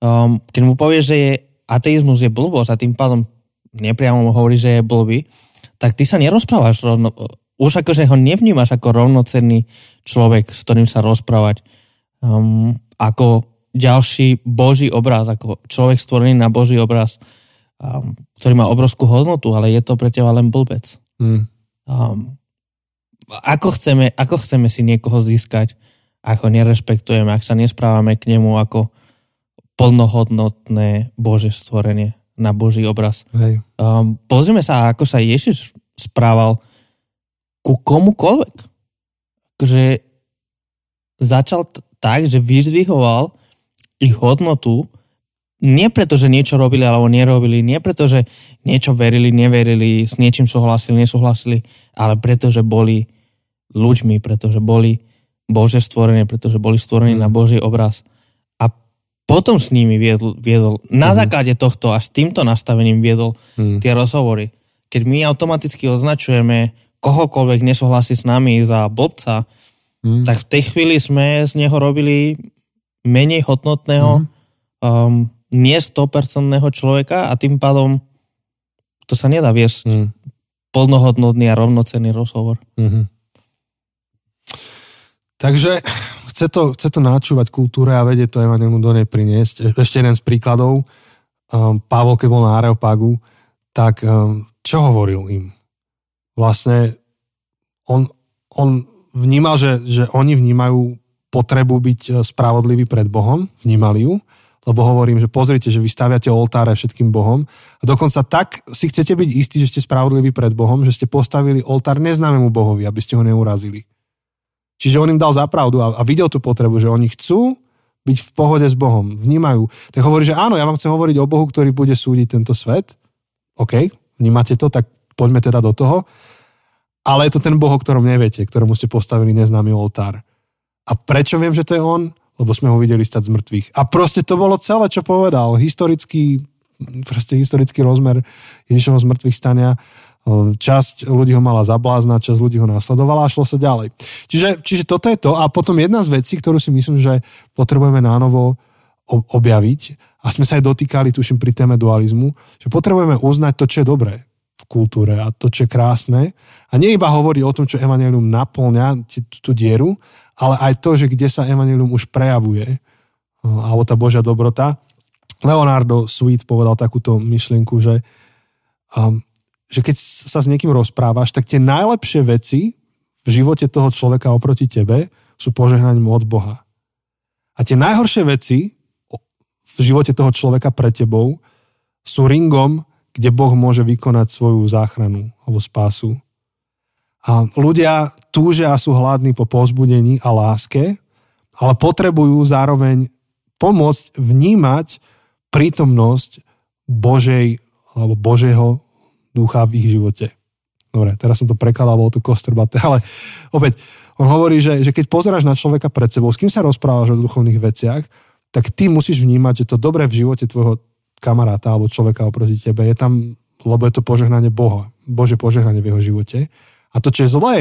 um, keď mu povieš, že je ateizmus je blbosť a tým pádom nepriamo mu hovorí, že je blbý, tak ty sa nerozprávaš rovno, už akože ho nevnímaš ako rovnocenný človek, s ktorým sa rozprávať. Um, ako ďalší boží obraz, ako človek stvorený na boží obraz um, ktorý má obrovskú hodnotu, ale je to pre teba len blbec. Mm. Um, ako, chceme, ako chceme si niekoho získať, ako nerešpektujeme, ak sa nesprávame k nemu ako plnohodnotné Bože stvorenie na Boží obraz. Hej. Um, pozrime sa, ako sa Ježiš správal ku komukoľvek. Že začal t- tak, že vyzvihoval ich hodnotu nie preto, že niečo robili alebo nerobili, nie preto, že niečo verili, neverili, s niečím súhlasili, nesúhlasili, ale preto, že boli ľuďmi, pretože boli Bože stvorenie, pretože boli stvorení mm. na Boží obraz. A potom s nimi viedol, viedol na mm. základe tohto a s týmto nastavením viedol mm. tie rozhovory. Keď my automaticky označujeme kohokoľvek nesúhlasí s nami za blbca, mm. tak v tej chvíli sme z neho robili menej hodnotného mm. um, nie 100% človeka a tým pádom to sa nedá viesť mm. plnohodnotný a rovnocenný rozhovor. Mm-hmm. Takže chce to, chce to načúvať kultúre a vedie to Evangelium do nej priniesť. E, ešte jeden z príkladov. Um, Pavol, keď bol na Areopagu, tak um, čo hovoril im? Vlastne on, on vnímal, že, že oni vnímajú potrebu byť spravodlivý pred Bohom, vnímali ju, lebo hovorím, že pozrite, že vy staviate oltáre všetkým Bohom a dokonca tak si chcete byť istí, že ste spravodliví pred Bohom, že ste postavili oltár neznámemu Bohovi, aby ste ho neurazili. Čiže on im dal zapravdu a, a videl tú potrebu, že oni chcú byť v pohode s Bohom, vnímajú. Tak hovorí, že áno, ja vám chcem hovoriť o Bohu, ktorý bude súdiť tento svet. OK, vnímate to, tak poďme teda do toho. Ale je to ten Boh, o ktorom neviete, ktorému ste postavili neznámy oltár. A prečo viem, že to je on? lebo sme ho videli stať z mŕtvych. A proste to bolo celé, čo povedal. Historický, proste historický rozmer Ježišovho z mŕtvych stania. Časť ľudí ho mala zablázna, časť ľudí ho následovala a šlo sa ďalej. Čiže, čiže toto je to. A potom jedna z vecí, ktorú si myslím, že potrebujeme nánovo objaviť, a sme sa aj dotýkali, tuším, pri téme dualizmu, že potrebujeme uznať to, čo je dobré v kultúre a to, čo je krásne. A nie iba hovoriť o tom, čo Evangelium naplňa tú dieru, ale aj to, že kde sa evanilium už prejavuje, alebo tá Božia dobrota. Leonardo Sweet povedal takúto myšlienku, že, um, že keď sa s niekým rozprávaš, tak tie najlepšie veci v živote toho človeka oproti tebe sú požehnaním od Boha. A tie najhoršie veci v živote toho človeka pre tebou sú ringom, kde Boh môže vykonať svoju záchranu alebo spásu. A ľudia túžia a sú hladní po pozbudení a láske, ale potrebujú zároveň pomôcť vnímať prítomnosť Božej alebo Božieho ducha v ich živote. Dobre, teraz som to prekladal, bol tu kostrbaté, ale opäť, on hovorí, že, že keď pozeráš na človeka pred sebou, s kým sa rozprávaš o duchovných veciach, tak ty musíš vnímať, že to dobré v živote tvojho kamaráta alebo človeka oproti tebe je tam, lebo je to požehnanie Boha, Bože požehnanie v jeho živote. A to, čo je zlé,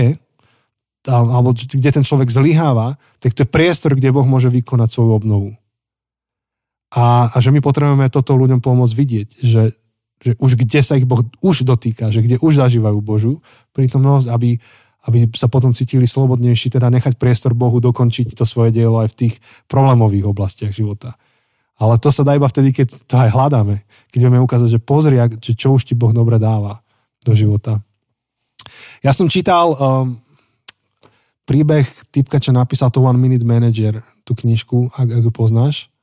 alebo kde ten človek zlyháva, tak to je priestor, kde Boh môže vykonať svoju obnovu. A, a že my potrebujeme toto ľuďom pomôcť vidieť, že, že už kde sa ich Boh už dotýka, že kde už zažívajú Božu prítomnosť, aby, aby sa potom cítili slobodnejší, teda nechať priestor Bohu dokončiť to svoje dielo aj v tých problémových oblastiach života. Ale to sa dá iba vtedy, keď to aj hľadáme. Keď vieme ukázať, že pozri, že čo už ti Boh dobre dáva do života. Ja som čítal um, príbeh typka, čo napísal to One Minute Manager, tú knižku, ak, ak ju poznáš.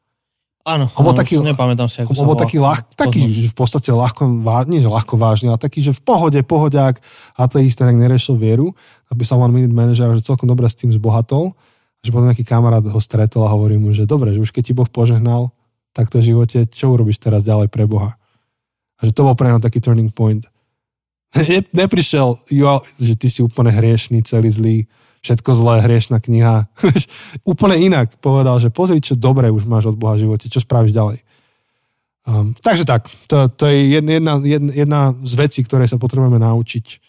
Áno, áno taký, nepamätám si, ako sa bol taký, ľah, taký že v podstate ľahko, nie že ľahko vážne, ale taký, že v pohode, pohodiak, ateista, tak nerešil vieru, aby sa One Minute Manager, že celkom dobre s tým zbohatol, že potom nejaký kamarát ho stretol a hovorí mu, že dobre, že už keď ti Boh požehnal takto v živote, čo urobíš teraz ďalej pre Boha? A že to bol pre neho taký turning point. Neprišiel, jo, že ty si úplne hriešný, celý zlý, všetko zlé, hriešná kniha. Úplne inak povedal, že pozri, čo dobré už máš od Boha v živote, čo spravíš ďalej. Um, takže tak, to, to je jedna, jedna, jedna z vecí, ktoré sa potrebujeme naučiť.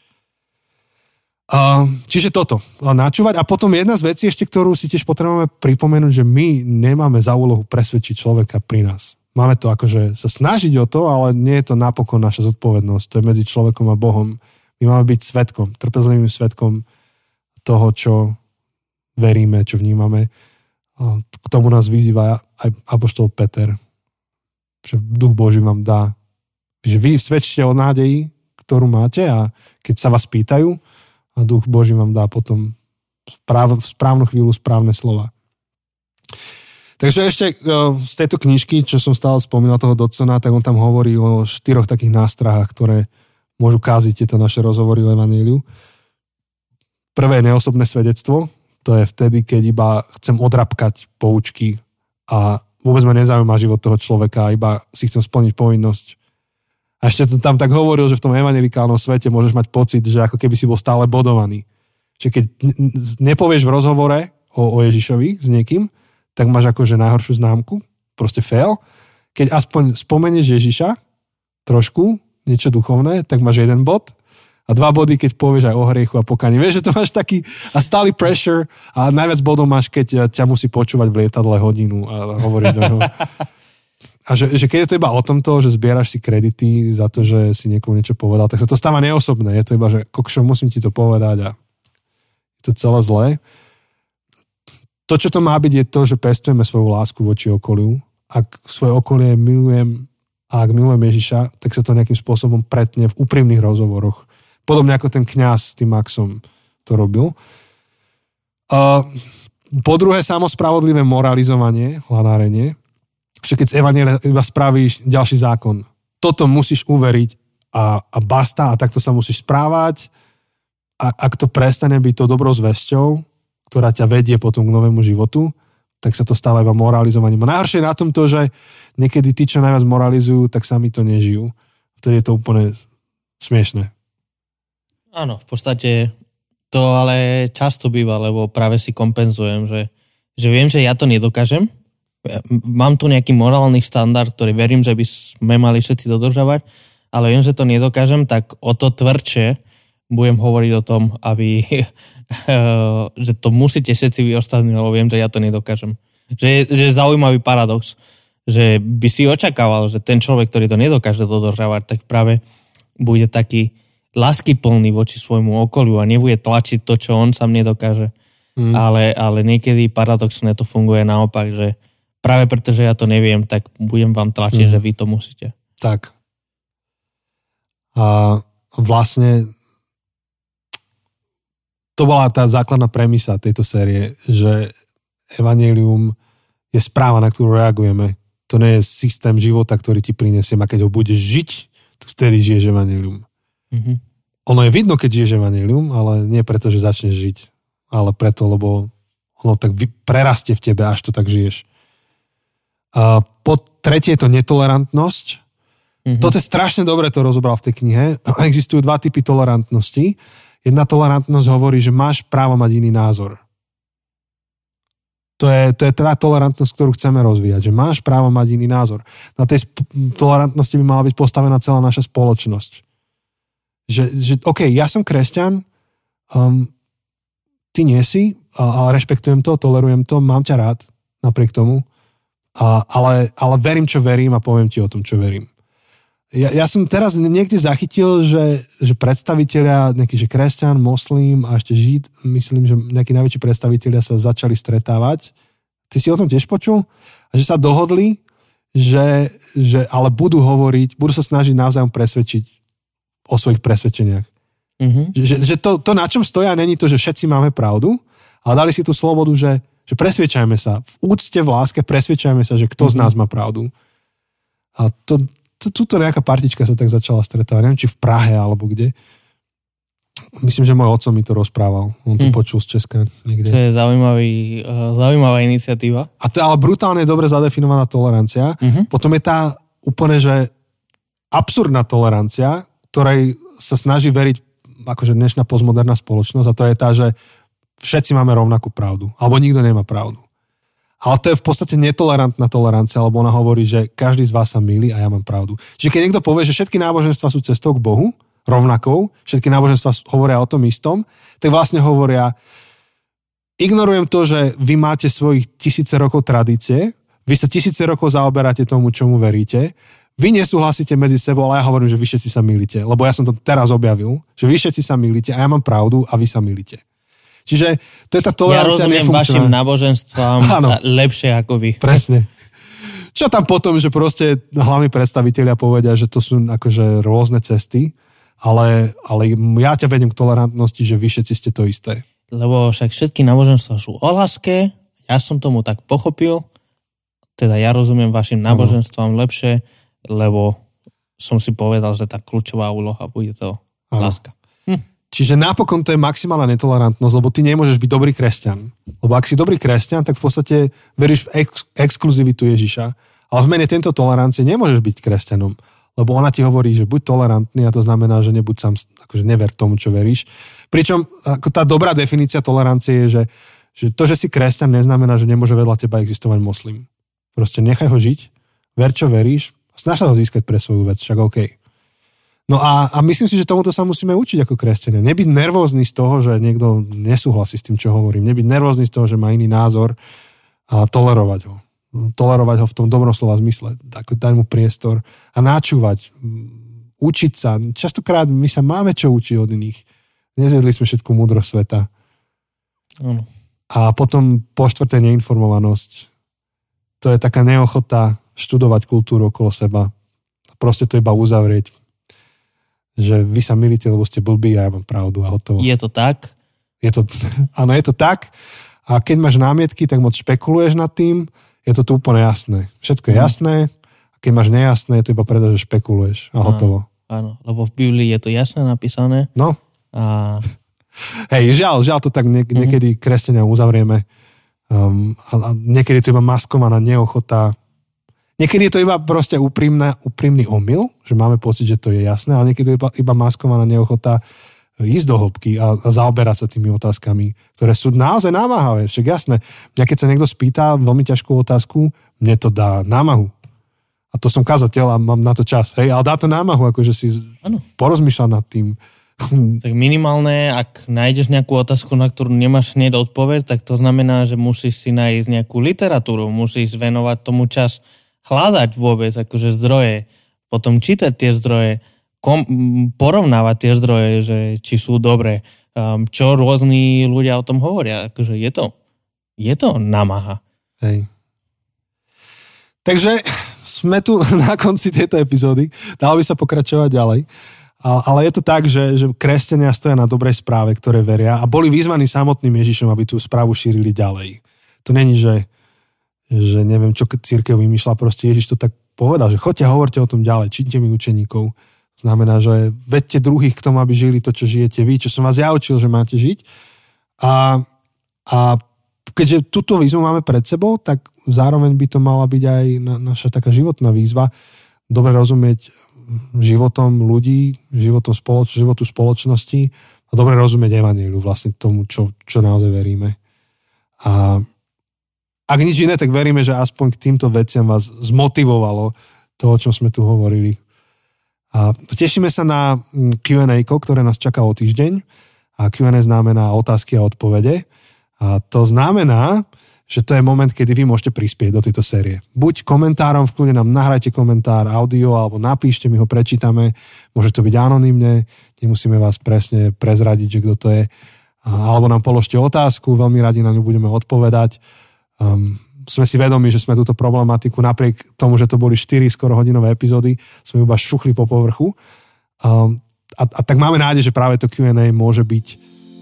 Um, čiže toto, načúvať. A potom jedna z vecí ešte, ktorú si tiež potrebujeme pripomenúť, že my nemáme za úlohu presvedčiť človeka pri nás. Máme to akože sa snažiť o to, ale nie je to napokon naša zodpovednosť. To je medzi človekom a Bohom. My máme byť svetkom, trpezlivým svetkom toho, čo veríme, čo vnímame. K tomu nás vyzýva aj Apoštol Peter, že Duch Boží vám dá, že vy svedčíte o nádeji, ktorú máte a keď sa vás pýtajú, a Duch Boží vám dá potom v správnu chvíľu správne slova. Takže ešte e, z tejto knižky, čo som stále spomínal toho Dodsona, tak on tam hovorí o štyroch takých nástrahách, ktoré môžu káziť tieto naše rozhovory o Evaníliu. Prvé neosobné svedectvo, to je vtedy, keď iba chcem odrapkať poučky a vôbec ma nezaujíma život toho človeka, iba si chcem splniť povinnosť. A ešte to tam tak hovoril, že v tom evangelikálnom svete môžeš mať pocit, že ako keby si bol stále bodovaný. Čiže keď nepovieš v rozhovore o, o Ježišovi s niekým, tak máš akože najhoršiu známku, proste fail. Keď aspoň spomenieš Ježiša trošku, niečo duchovné, tak máš jeden bod a dva body, keď povieš aj o hriechu a pokaní. Vieš, že to máš taký a stály pressure a najviac bodov máš, keď ťa musí počúvať v lietadle hodinu a hovoriť do neho. A že, že keď je to iba o tomto, že zbieraš si kredity za to, že si niekomu niečo povedal, tak sa to stáva neosobné. Je to iba, že kokšo, musím ti to povedať a to celé zlé. To, čo to má byť, je to, že pestujeme svoju lásku voči okoliu. Ak svoje okolie milujem a ak milujem Ježiša, tak sa to nejakým spôsobom pretne v úprimných rozhovoroch Podobne ako ten kňaz s tým Maxom to robil. Uh, po druhé, samospravodlivé moralizovanie, hľadárenie, že keď z Evanielia iba spravíš ďalší zákon. Toto musíš uveriť a, a basta a takto sa musíš správať. A ak to prestane byť to dobrou zväzťou, ktorá ťa vedie potom k novému životu, tak sa to stáva iba moralizovaním. A najhoršie na tom to, že niekedy tí, čo najviac moralizujú, tak sami to nežijú. Vtedy je to úplne smiešne. Áno, v podstate to ale často býva, lebo práve si kompenzujem, že, že viem, že ja to nedokážem. Mám tu nejaký morálny štandard, ktorý verím, že by sme mali všetci dodržavať, ale viem, že to nedokážem, tak o to tvrdšie budem hovoriť o tom, aby, že to musíte všetci vy ostatní, lebo viem, že ja to nedokážem. Že, že je zaujímavý paradox, že by si očakával, že ten človek, ktorý to nedokáže dodržavať, tak práve bude taký láskyplný voči svojmu okoliu a nebude tlačiť to, čo on sám nedokáže. Mm. Ale, ale niekedy paradoxne to funguje naopak, že práve preto, že ja to neviem, tak budem vám tlačiť, mm. že vy to musíte. Tak. A vlastne to bola tá základná premisa tejto série, že evanelium je správa, na ktorú reagujeme. To nie je systém života, ktorý ti prinesiem a keď ho budeš žiť, vtedy žiješ evanelium. Mm-hmm. Ono je vidno, keď žiješ evanelium, ale nie preto, že začneš žiť, ale preto, lebo ono tak prerastie v tebe, až to tak žiješ. A po tretie je to netolerantnosť. Mm-hmm. Toto je strašne dobre, to rozobral v tej knihe. Existujú dva typy tolerantnosti. Jedna tolerantnosť hovorí, že máš právo mať iný názor. To je, to je tá tolerantnosť, ktorú chceme rozvíjať, že máš právo mať iný názor. Na tej tolerantnosti by mala byť postavená celá naša spoločnosť. Že, že OK, ja som kresťan, um, ty nie si, a, rešpektujem to, tolerujem to, mám ťa rád napriek tomu, a, ale, ale verím, čo verím a poviem ti o tom, čo verím ja, ja som teraz niekde zachytil, že, že predstavitelia, nejaký že kresťan, moslim a ešte žid, myslím, že nejakí najväčší predstavitelia sa začali stretávať. Ty si o tom tiež počul? A že sa dohodli, že, že ale budú hovoriť, budú sa snažiť navzájom presvedčiť o svojich presvedčeniach. Mm-hmm. Že, že to, to, na čom stoja, není to, že všetci máme pravdu, ale dali si tú slobodu, že, že presvedčajme sa. V úcte, v láske presvedčajme sa, že kto mm-hmm. z nás má pravdu. A to, tuto nejaká partička sa tak začala stretávať, neviem, či v Prahe alebo kde. Myslím, že môj oco mi to rozprával. On to hm. počul z Česka niekde. To je zaujímavý, uh, zaujímavá iniciatíva. A to je ale brutálne dobre zadefinovaná tolerancia. Uh-huh. Potom je tá úplne, že absurdná tolerancia, ktorej sa snaží veriť akože dnešná postmoderná spoločnosť a to je tá, že všetci máme rovnakú pravdu. Alebo nikto nemá pravdu. Ale to je v podstate netolerantná tolerancia, lebo ona hovorí, že každý z vás sa milí a ja mám pravdu. Čiže keď niekto povie, že všetky náboženstva sú cestou k Bohu, rovnakou, všetky náboženstva hovoria o tom istom, tak vlastne hovoria, ignorujem to, že vy máte svojich tisíce rokov tradície, vy sa tisíce rokov zaoberáte tomu, čomu veríte, vy nesúhlasíte medzi sebou, ale ja hovorím, že vy všetci sa milíte, lebo ja som to teraz objavil, že vy všetci sa milíte a ja mám pravdu a vy sa milíte. Čiže to je tá tolerancia Ja rozumiem vašim náboženstvám lepšie ako vy. Presne. Čo tam potom, že proste hlavní predstavitelia povedia, že to sú akože rôzne cesty, ale, ale ja ťa vedem k tolerantnosti, že vy všetci ste to isté. Lebo však všetky náboženstva sú o láske, ja som tomu tak pochopil, teda ja rozumiem vašim náboženstvám lepšie, lebo som si povedal, že tá kľúčová úloha bude to uh-huh. láska. Čiže napokon to je maximálna netolerantnosť, lebo ty nemôžeš byť dobrý kresťan. Lebo ak si dobrý kresťan, tak v podstate veríš v ex- exkluzivitu Ježiša. Ale v mene tento tolerancie nemôžeš byť kresťanom. Lebo ona ti hovorí, že buď tolerantný a to znamená, že nebuď sám, akože never tomu, čo veríš. Pričom ako tá dobrá definícia tolerancie je, že, že to, že si kresťan, neznamená, že nemôže vedľa teba existovať moslim. Proste nechaj ho žiť, ver, čo veríš snaž sa ho získať pre svoju vec, však OK. No a, a myslím si, že tomuto sa musíme učiť ako kresťania. Nebyť nervózny z toho, že niekto nesúhlasí s tým, čo hovorím. Nebyť nervózny z toho, že má iný názor a tolerovať ho. Tolerovať ho v tom dobrom slova zmysle. Dať mu priestor a náčúvať. Učiť sa. Častokrát my sa máme čo učiť od iných. Nezjedli sme všetku múdrosť sveta. Ano. A potom po štvrté neinformovanosť. To je taká neochota študovať kultúru okolo seba. Proste to iba uzavrieť že vy sa milíte, lebo ste blbí a ja mám pravdu a hotovo. Je to tak? Je to, áno, je to tak. A keď máš námietky, tak moc špekuluješ nad tým, je to tu úplne jasné. Všetko je mm. jasné, a keď máš nejasné, je to iba preto, že špekuluješ a hotovo. Áno, lebo v Biblii je to jasne napísané. No. A... Hej, žiaľ, žiaľ to tak niek- mm. niekedy kresťania uzavrieme. Um, a, a niekedy to iba maskovaná neochota Niekedy je to iba proste úprimná, úprimný omyl, že máme pocit, že to je jasné, ale niekedy je iba, iba maskovaná neochota ísť do hĺbky a, a zaoberať sa tými otázkami, ktoré sú naozaj námahavé. Však jasné, mňa keď sa niekto spýta veľmi ťažkú otázku, mne to dá námahu. A to som kazateľ a mám na to čas. Hej, ale dá to námahu, akože si ano. porozmýšľať nad tým. Tak minimálne, ak nájdeš nejakú otázku, na ktorú nemáš hneď odpoveď, tak to znamená, že musíš si nájsť nejakú literatúru, musíš venovať tomu čas hľadať vôbec akože zdroje, potom čítať tie zdroje, kom, porovnávať tie zdroje, že či sú dobré, um, čo rôzni ľudia o tom hovoria. Akože je to, je to namaha. Hej. Takže sme tu na konci tejto epizódy. Dalo by sa pokračovať ďalej. Ale je to tak, že, že kresťania stoja na dobrej správe, ktoré veria a boli vyzvaní samotným Ježišom, aby tú správu šírili ďalej. To není, že, že neviem, čo církev vymýšľa, proste Ježiš to tak povedal, že choďte hovorte o tom ďalej, číte mi učeníkov. Znamená, že vedte druhých k tomu, aby žili to, čo žijete vy, čo som vás ja učil, že máte žiť. A, a keďže túto výzvu máme pred sebou, tak zároveň by to mala byť aj na, naša taká životná výzva, dobre rozumieť životom ľudí, životom spoloč, životu spoločnosti a dobre rozumieť evaníliu, vlastne tomu, čo, čo naozaj veríme. A ak nič iné, tak veríme, že aspoň k týmto veciam vás zmotivovalo to, o čom sme tu hovorili. A tešíme sa na mm, Q&A, ktoré nás čaká o týždeň. A Q&A znamená otázky a odpovede. A to znamená, že to je moment, kedy vy môžete prispieť do tejto série. Buď komentárom, v kľude nám nahrajte komentár, audio, alebo napíšte, my ho prečítame. Môže to byť anonymne, nemusíme vás presne prezradiť, že kto to je. Alebo nám položte otázku, veľmi radi na ňu budeme odpovedať. Um, sme si vedomi, že sme túto problematiku, napriek tomu, že to boli 4 skoro hodinové epizódy, sme iba šuchli po povrchu. Um, a, a tak máme nádej, že práve to Q&A môže byť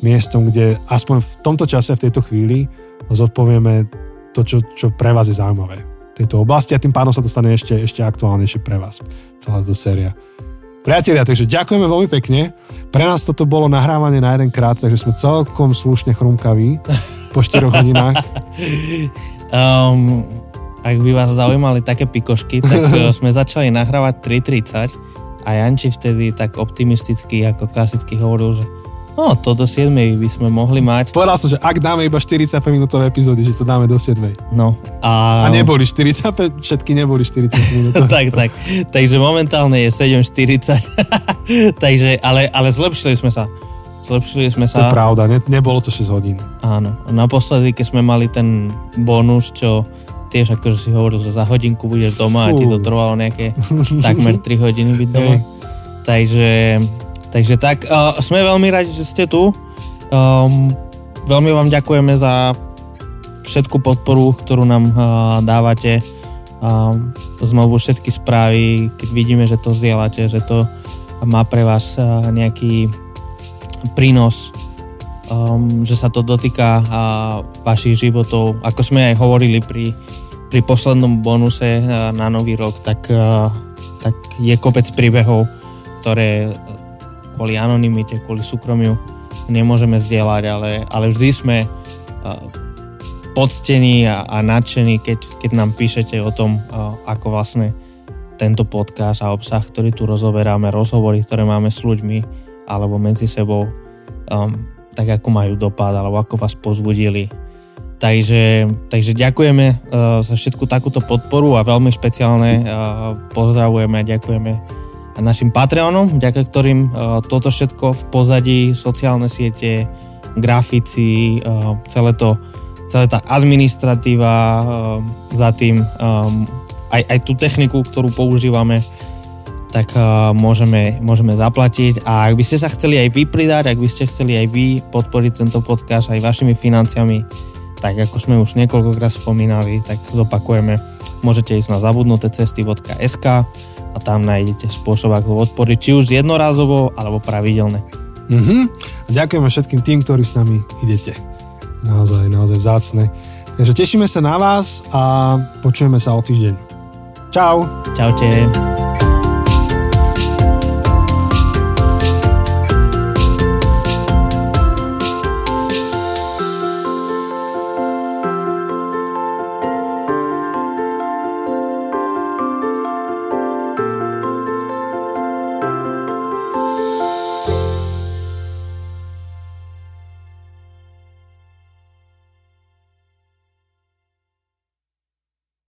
miestom, kde aspoň v tomto čase, v tejto chvíli zodpovieme to, čo, čo pre vás je zaujímavé v tejto oblasti a tým pádom sa to stane ešte, ešte aktuálnejšie pre vás, celá táto séria. Priatelia, takže ďakujeme veľmi pekne. Pre nás toto bolo nahrávanie na jeden krát, takže sme celkom slušne chrumkaví po 4 hodinách. Um, ak by vás zaujímali také pikošky, tak eh, sme začali nahrávať 3.30 a Janči vtedy tak optimisticky ako klasicky hovoril, že No, to do 7 by sme mohli mať. Povedal som, že ak dáme iba 45 minútové epizódy, že to dáme do 7. No. A, a neboli 45, všetky neboli 40 minút. tak, tak. Takže momentálne je 7.40. Takže, ale, ale zlepšili sme sa. Zlepšili sme sa. To je pravda, ne, nebolo to 6 hodín. Áno. Naposledy, keď sme mali ten bonus, čo tiež akože si hovoril, že za hodinku budeš doma Fú. a ti to trvalo nejaké takmer 3 hodiny byť doma. Hey. Takže Takže tak, uh, sme veľmi radi, že ste tu. Um, veľmi vám ďakujeme za všetku podporu, ktorú nám uh, dávate. Um, znovu všetky správy, keď vidíme, že to zdieľate, že to má pre vás uh, nejaký prínos, um, že sa to dotýka uh, vašich životov. Ako sme aj hovorili pri, pri poslednom bonuse uh, na nový rok, tak, uh, tak je kopec príbehov, ktoré kvôli anonimite, kvôli súkromiu nemôžeme zdieľať, ale, ale vždy sme poctení a, a nadšení, keď, keď nám píšete o tom, ako vlastne tento podcast a obsah, ktorý tu rozoberáme, rozhovory, ktoré máme s ľuďmi alebo medzi sebou, um, tak ako majú dopad alebo ako vás pozbudili. Takže, takže ďakujeme uh, za všetku takúto podporu a veľmi špeciálne uh, pozdravujeme a ďakujeme našim Patreonom, vďaka ktorým uh, toto všetko v pozadí, sociálne siete, grafici, uh, celé to, celá tá administratíva uh, za tým, um, aj, aj tú techniku, ktorú používame, tak uh, môžeme, môžeme zaplatiť. A ak by ste sa chceli aj vy pridať, ak by ste chceli aj vy podporiť tento podcast aj vašimi financiami, tak ako sme už niekoľkokrát spomínali, tak zopakujeme, môžete ísť na zabudnutecesty.sk a tam nájdete spôsob, ako odporiť, či už jednorázovo, alebo pravidelne. Mm-hmm. Ďakujeme všetkým tým, ktorí s nami idete. Naozaj, naozaj vzácne. Takže tešíme sa na vás a počujeme sa o týždeň. Čau. Čaute.